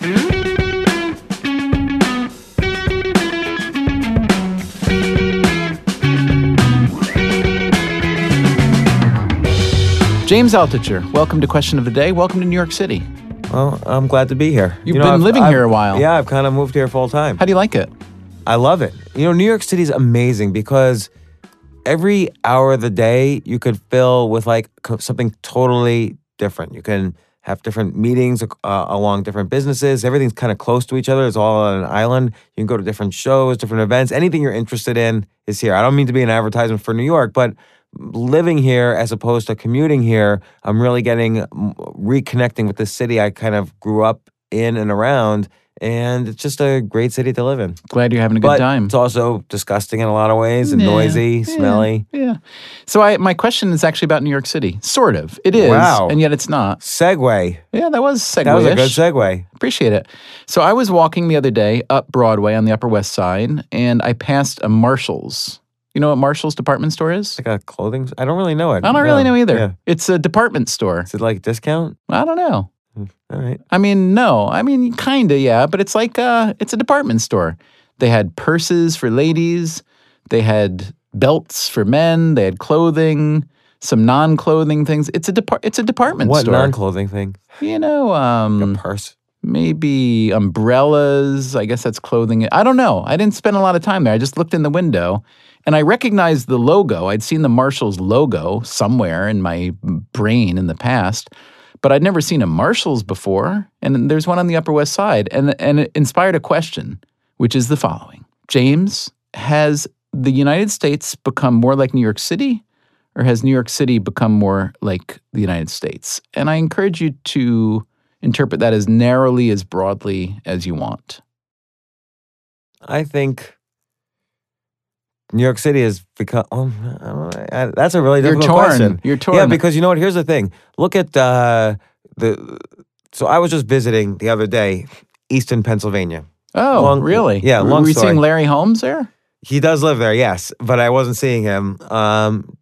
James Altucher, welcome to Question of the Day. Welcome to New York City. Well, I'm glad to be here. You've been living here a while. Yeah, I've kind of moved here full time. How do you like it? I love it. You know, New York City's amazing because every hour of the day you could fill with like something totally different. You can have different meetings uh, along different businesses. Everything's kind of close to each other. It's all on an island. You can go to different shows, different events. Anything you're interested in is here. I don't mean to be an advertisement for New York, but living here as opposed to commuting here, I'm really getting reconnecting with the city I kind of grew up in and around. And it's just a great city to live in. Glad you're having a good But time. it's also disgusting in a lot of ways and Yeah, noisy, yeah, smelly. Yeah. So I, my question is actually about New York City. Sort of. It is. Wow. And yet it's not. Segue. Yeah, that was segue. That was a good segue. Appreciate it. So I was walking the other day up Broadway on the Upper West Side, and I passed a Marshall's. You know what Marshall's department store is? Like a clothing. I don't really know it. I don't really know either. Yeah. It's a department store. Is it like discount? I don't know. All right. I mean, no. I mean, kinda, yeah. But it's like uh, it's a department store. They had purses for ladies. They had belts for men. They had clothing, some non-clothing things. It's a depart. It's a department store. What store. non-clothing thing? you know, um, A purse. maybe umbrellas. I guess that's clothing. I don't know. I didn't spend a lot of time there. I just looked in the window and I recognized the logo. I'd seen the Marshalls logo somewhere in my brain in the past, but I'd never seen a Marshalls before. And there's one on the Upper West Side. And, and it inspired a question, which is the following James, has the United States become more like New York City? Or has New York City become more like the United States? And I encourage you to interpret that as narrowly as broadly as you want. I think New York City has become. Oh, I don't know. I- that's a really You're difficult torn. question. You're torn. Yeah, because you know what? Here's the thing. Look at uh, the. So I was just visiting the other day, Easton, Pennsylvania. Oh, long- really? yeah, Were long we story. seeing Larry Holmes there? He does live there, yes, but I wasn't seeing him um,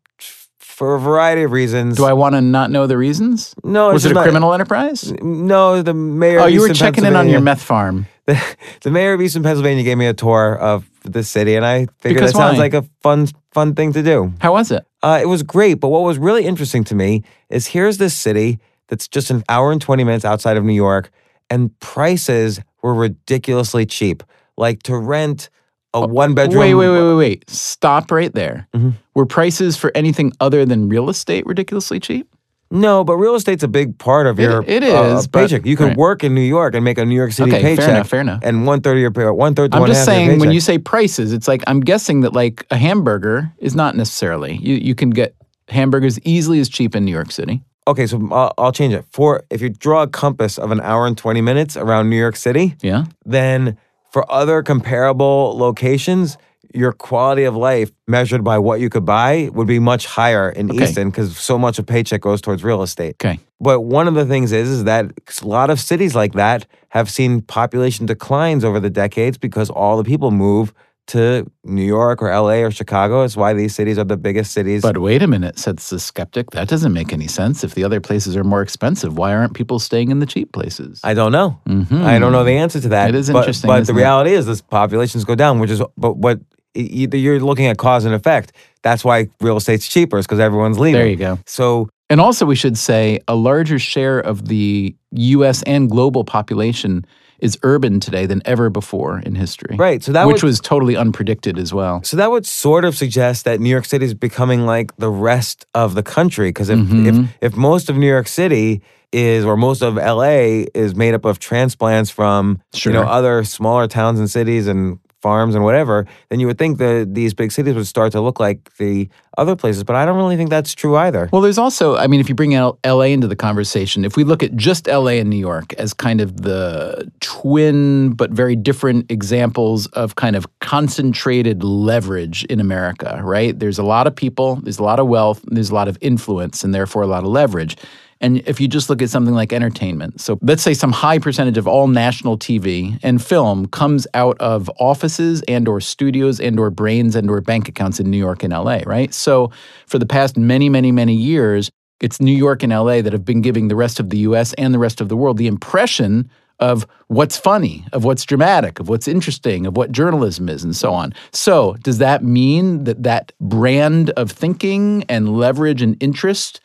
for a variety of reasons. Do I want to not know the reasons? No, Was it a not- criminal enterprise? No, the mayor. Oh, you were checking in on your meth farm. the, the mayor of Easton Pennsylvania gave me a tour of the city, and I figured Because it sounds why? like a fun, fun thing to do. How was it? Uh, it was great, but what was really interesting to me is here's this city that's just an hour and 20 minutes outside of New York, and prices were ridiculously cheap. Like to rent a one bedroom. Wait, wait, wait, wait, wait. Stop right there. Mm-hmm. Were prices for anything other than real estate ridiculously cheap? No, but real estate's a big part of your it uh, is, but- paycheck. You can right. work in New York and make a New York City Okay, fair paycheck. enough, fair enough. And one third of your pay, one third I'm one just half of your saying when you say prices, it's like I'm guessing that like a hamburger is not necessarily. You you can get hamburgers easily as cheap in New York City. Okay, so I'll, I'll change it. For if you draw a compass of an hour and 20 minutes around New York City, Yeah. then for other comparable locations, your quality of life measured by what you could buy would be much higher in Okay. Easton because so much of paycheck goes towards real estate. Okay. But one of the things is, is that a lot of cities like that have seen population declines over the decades because all the people move to New York or LA or Chicago. It's why these cities are the biggest cities. But wait a minute, says the skeptic. That doesn't make any sense. If the other places are more expensive, why aren't people staying in the cheap places? I don't know. Mhm. I don't know the answer to that. It is but, interesting, But the isn't it? reality is, this populations go down, which is but what you're looking at cause and effect. That's why real estate's cheaper, is because everyone's leaving. There you go. So And also, we should say a larger share of the U.S. and global population is urban today than ever before in history. Right, so that which would- was totally unpredicted as well. So that would sort of suggest that New York City is becoming like the rest of the country. Because if, Mhm. if if most of New York City is or most of LA is made up of transplants from you know other smaller towns and cities and farms and whatever, then you would think that these big cities would start to look like the other places. But I don't really think that's true either. Well, there's also, I mean, if you bring L- LA into the conversation, if we look at just LA and New York as kind of the twin but very different examples of kind of concentrated leverage in America, right? There's a lot of people, there's a lot of wealth, there's a lot of influence, and therefore a lot of leverage. And if you just look at something like entertainment, so let's say some high percentage of all national TV and film comes out of offices and or studios and or brains and or bank accounts in New York and LA, right? So for the past many, many, many years, it's New York and LA that have been giving the rest of the US and the rest of the world the impression of what's funny, of what's dramatic, of what's interesting, of what journalism is, and so on. So, does that mean that that brand of thinking and leverage and interest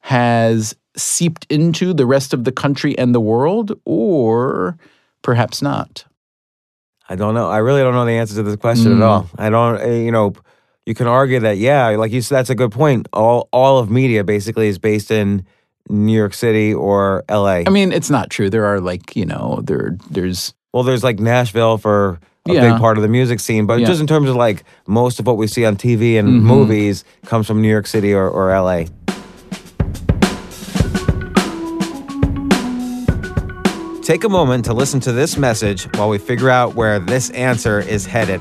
has seeped into the rest of the country and the world, or perhaps not? I don't know. I really don't know the answer to this question Mm. at all. I don't. uh, You know, you can argue that yeah, like you said, that's a good point. All all of media basically is based in New York City or L.A. I mean, it's not true. There are like, you know, there there's well, there's like Nashville for a Yeah. big part of the music scene, but Yeah. just in terms of like most of what we see on TV and Mhm. movies comes from New York City or, or L.A. Take a moment to listen to this message while we figure out where this answer is headed.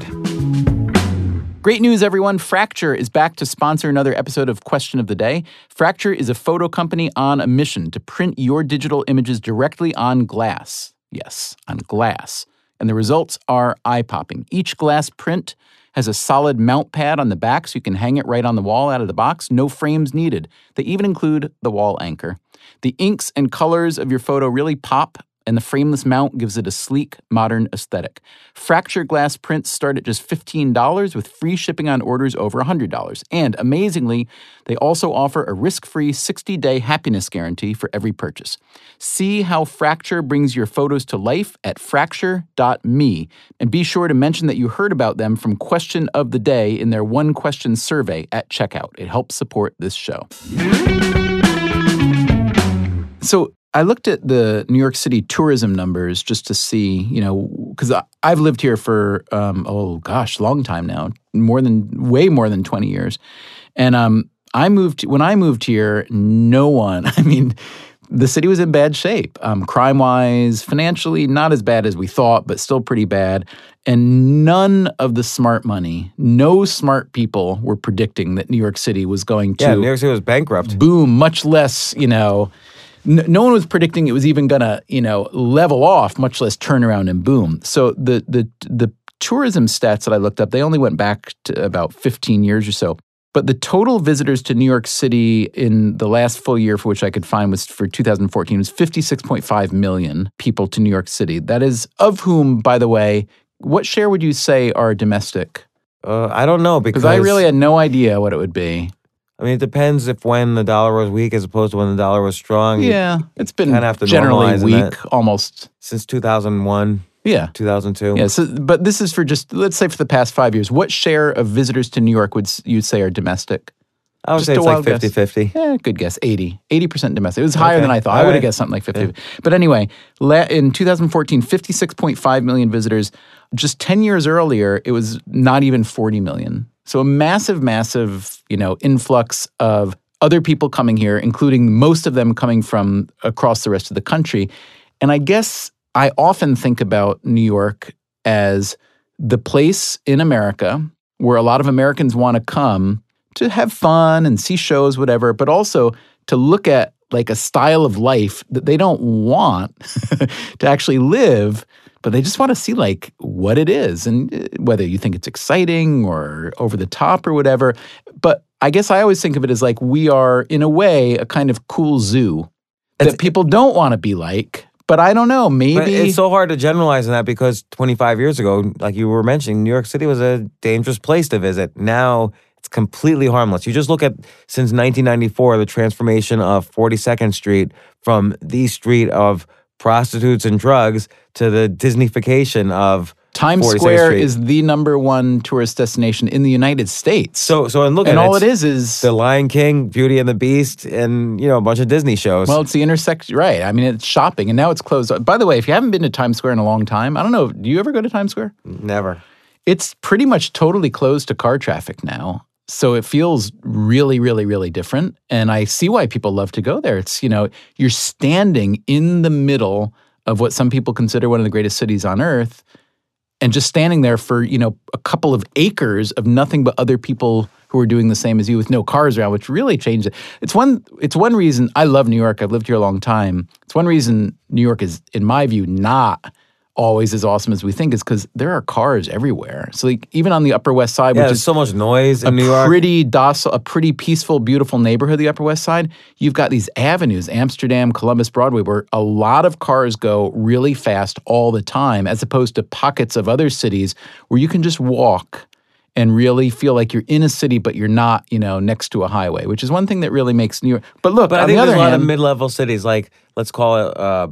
Great news, everyone. Fracture is back to sponsor another episode of Question of the Day. Fracture is a photo company on a mission to print your digital images directly on glass. Yes, on glass. And the results are eye popping. Each glass print has a solid mount pad on the back so you can hang it right on the wall out of the box. No frames needed. They even include the wall anchor. The inks and colors of your photo really pop and the frameless mount gives it a sleek, modern aesthetic. Fracture glass prints start at just $15 with free shipping on orders over $100. And amazingly, they also offer a risk free 60 day happiness guarantee for every purchase. See how Fracture brings your photos to life at fracture.me. And be sure to mention that you heard about them from Question of the Day in their one question survey at checkout. It helps support this show. So I looked at the New York City tourism numbers just to see, you know, because I've lived here for um, oh gosh, long time now, more than way more than twenty years, and um, I moved when I moved here. No one, I mean, the city was in bad shape, um, crime wise, financially, not as bad as we thought, but still pretty bad. And none of the smart money, no smart people were predicting that New York City was going to Yeah, New York City was bankrupt. boom, much less, you know, n- no one was predicting it was even going to, you know, level off, much less turn around and boom. So the the the tourism stats that I looked up, they only went back to about 15 years or so. But the total visitors to New York City in the last full year for which I could find was for 2014 was 56.5 million people to New York City. That is of whom, by the way, what share would you say are domestic? Uh, I don't know because Because I really had no idea what it would be. I mean, it depends if when the dollar was weak as opposed to when the dollar was strong. Yeah, it's been kinda generally weak, almost. Since 2001, Yeah. 2002. Yeah, so, but this is for just let's say for the past five years. What share of visitors to New York would you say are domestic? I would Just say it's like wild guess. 50 50. Eh, good guess. 80. 80% domestic. It was higher Okay. than I thought. I would have right. guessed something like 50. But anyway, in 2014, 56.5 million visitors. Just 10 years earlier, it was not even 40 million. So a massive, massive, you know, influx of other people coming here, including most of them coming from across the rest of the country. And I guess I often think about New York as the place in America where a lot of Americans want to come to have fun and see shows, whatever, but also to look at like a style of life that they don't want to actually live, but they just want to see like what it is and uh, whether you think it's exciting or over the top or whatever. But I guess I always think of it as like we are, in a way, a kind of cool zoo that It's- people don't want to be like. But I don't know, maybe. But it's so hard to generalize in that because 25 years ago, like you were mentioning, New York City was a dangerous place to visit. Now it's completely harmless. You just look at since 1994, the transformation of 42nd Street from the street of prostitutes and drugs to the Disneyfication of Times Square Street. is the number one tourist destination in the United States. so so and look and at all it, it is is The Lion King, Beauty and the Beast, and you know a bunch of Disney shows. well, it's the intersection, right? I mean, it's shopping, and now it's closed. By the way, if you haven't been to Times Square in a long time, I don't know. Do you ever go to Times Square? never. It's pretty much totally closed to car traffic now. So it feels really, really, really different. And I see why people love to go there. It's, you know, you're standing in the middle of what some people consider one of the greatest cities on earth and just standing there for, you know, a couple of acres of nothing but other people who are doing the same as you with no cars around, which really changed it. It's one it's one reason I love New York. I've lived here a long time. It's one reason New York is, in my view, not always as awesome as we think is because there are cars everywhere. So like even on the Upper West Side, Yeah, which there's is so much noise in New York. pretty docile, a pretty peaceful, beautiful neighborhood, the Upper West Side, you've got these avenues, Amsterdam, Columbus, Broadway, where a lot of cars go really fast all the time, as opposed to pockets of other cities where you can just walk and really feel like you're in a city, but you're not, you know, next to a highway, which is one thing that really makes New York. But look, But I think the there's a lot hand, of mid-level cities, like let's call it uh,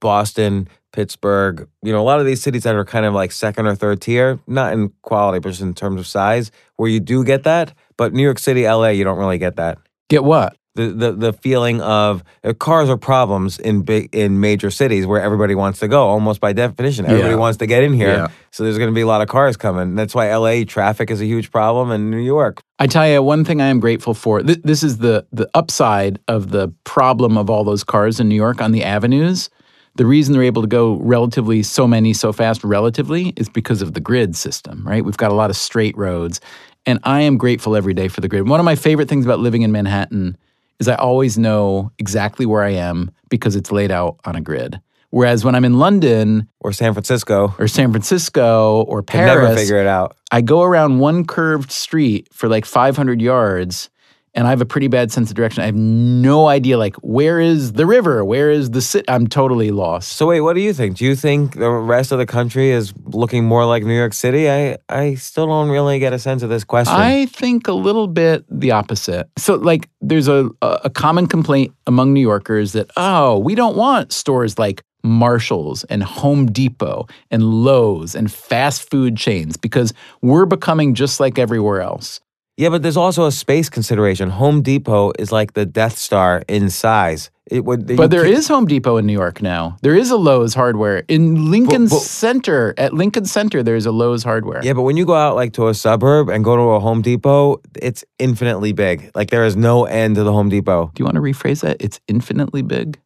Boston, Pittsburgh. You know, a lot of these cities that are kind of like second or third tier, not in quality, but just in terms of size, where you do get that. But New York City, LA, you don't really get that. get what? The the the feeling of uh, cars are problems in big in major cities where everybody wants to go, almost by definition. Everybody Yeah. wants to get in here, Yeah. so there's going to be a lot of cars coming. That's why LA traffic is a huge problem, and New York. I tell you, one thing I am grateful for. Th- this is the the upside of the problem of all those cars in New York on the avenues. The reason they're able to go relatively so many so fast relatively is because of the grid system, right? We've got a lot of straight roads, and I am grateful every day for the grid. One of my favorite things about living in Manhattan is I always know exactly where I am because it's laid out on a grid. Whereas when I'm in London Or San Francisco, or San Francisco or can never Paris, figure it out. I go around one curved street for like 500 yards and I have a pretty bad sense of direction. I have no idea, like, where is the river? Where is the city? I'm totally lost. So wait, what do you think? Do you think the rest of the country is looking more like New York City? I I still don't really get a sense of this question. I think a little bit the opposite. So, like, there's a, a common complaint among New Yorkers that, oh, we don't want stores like Marshalls and Home Depot and Lowe's and fast food chains because we're becoming just like everywhere else. Yeah, but there's also a space consideration. Home Depot is like the Death Star in size. It would, But there is Home Depot in New York now. There is a Lowe's Hardware in Lincoln But- but- Center. At Lincoln Center, there's a Lowe's Hardware. Yeah, but when you go out like to a suburb and go to a Home Depot, it's infinitely big. Like there is no end to the Home Depot. Do you want to rephrase that? It's infinitely big.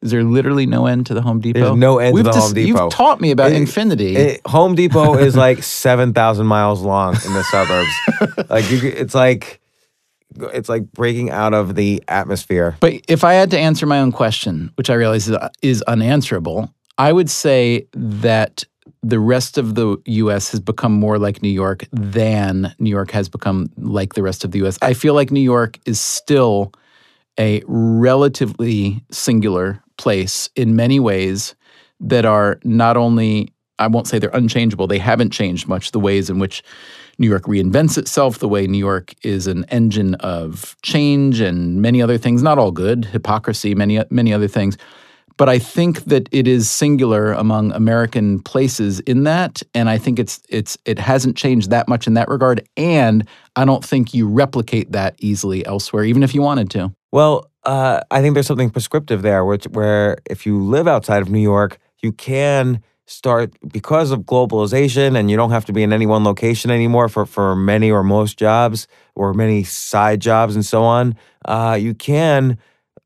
Is there literally no end to the Home Depot? There's no end to We've the dis- Home Depot. You've taught me about It- infinity. It- Home Depot is like seven thousand miles long in the suburbs. like you, it's like it's like breaking out of the atmosphere. But if I had to answer my own question, which I realize is, is unanswerable, I would say that the rest of the US has become more like New York than New York has become like the rest of the US. I feel like New York is still a relatively singular place in many ways that are not only, I won't say they're unchangeable, they haven't changed much the ways in which New York reinvents itself, the way New York is an engine of change and many other things, not all good, hypocrisy, many many other things. But I think that it is singular among American places in that, and I think it's it's it hasn't changed that much in that regard. And I don't think you replicate that easily elsewhere, even if you wanted to. Well, uh, I think there's something prescriptive there, which where if you live outside of New York, you can start because of globalization, and you don't have to be in any one location anymore for for many or most jobs or many side jobs and so on. Uh, you can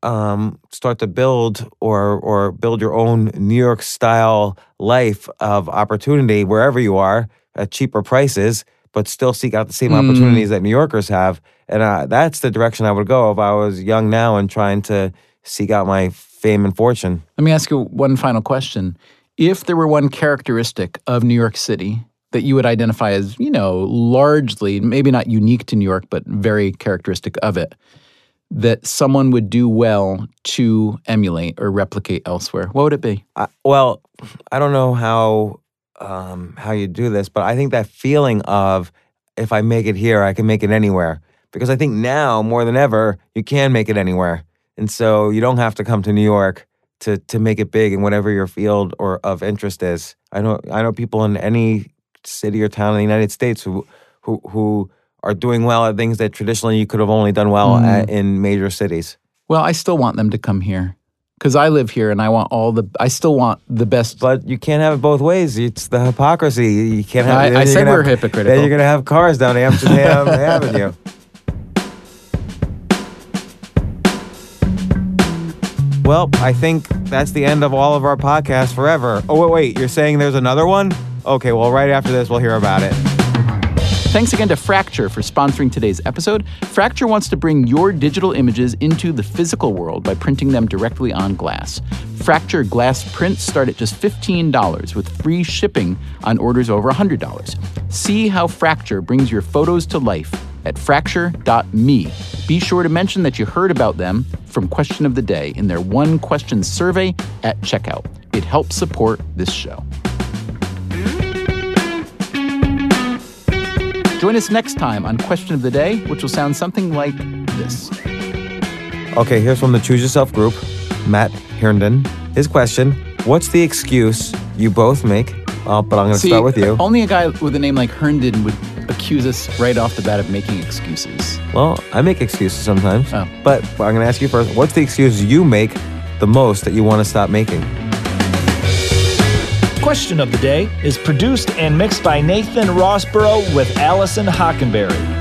um, start to build or or build your own New York style life of opportunity wherever you are at cheaper prices, but still seek out the same Mm. opportunities that New Yorkers have. And uh, that's the direction I would go if I was young now and trying to seek out my fame and fortune. Let me ask you one final question. If there were one characteristic of New York City that you would identify as, you know, largely, maybe not unique to New York, but very characteristic of it, that someone would do well to emulate or replicate elsewhere, what would it be? I, well, I don't know how um, how you do this, but I think that feeling of if I make it here, I can make it anywhere. Because I think now more than ever, you can make it anywhere, and so you don't have to come to New York to to make it big in whatever your field or of interest is. I know I know people in any city or town in the United States who who who are doing well at things that traditionally you could have only done well Mm. at in major cities. Well, I still want them to come here because I live here and I want all the, I still want the best. But you can't have it both ways. It's the hypocrisy. You can't have. I- I said we're have- hypocritical. Then you're gonna have cars down Amsterdam Avenue. Well, I think that's the end of all of our podcasts forever. Oh wait, wait, you're saying there's another one? Okay, well, right after this, we'll hear about it. Thanks again to Fracture for sponsoring today's episode. Fracture wants to bring your digital images into the physical world by printing them directly on glass. Fracture glass prints start at just $15 with free shipping on orders over $100. See how Fracture brings your photos to life at fracture.me. Be sure to mention that you heard about them from Question of the Day in their one question survey at checkout. It helps support this show. Join us next time on Question of the Day, which will sound something like this. Okay, here's from the Choose Yourself group, Matt Herndon. His question What's the excuse you both make? Uh, but I'm going to start with you. Only a guy with a name like Herndon would accuse us right off the bat of making excuses. Well, I make excuses sometimes. Oh. But I'm going to ask you first what's the excuse you make the most that you want to stop making? Question of the Day is produced and mixed by Nathan Rossborough with Allison Hockenberry.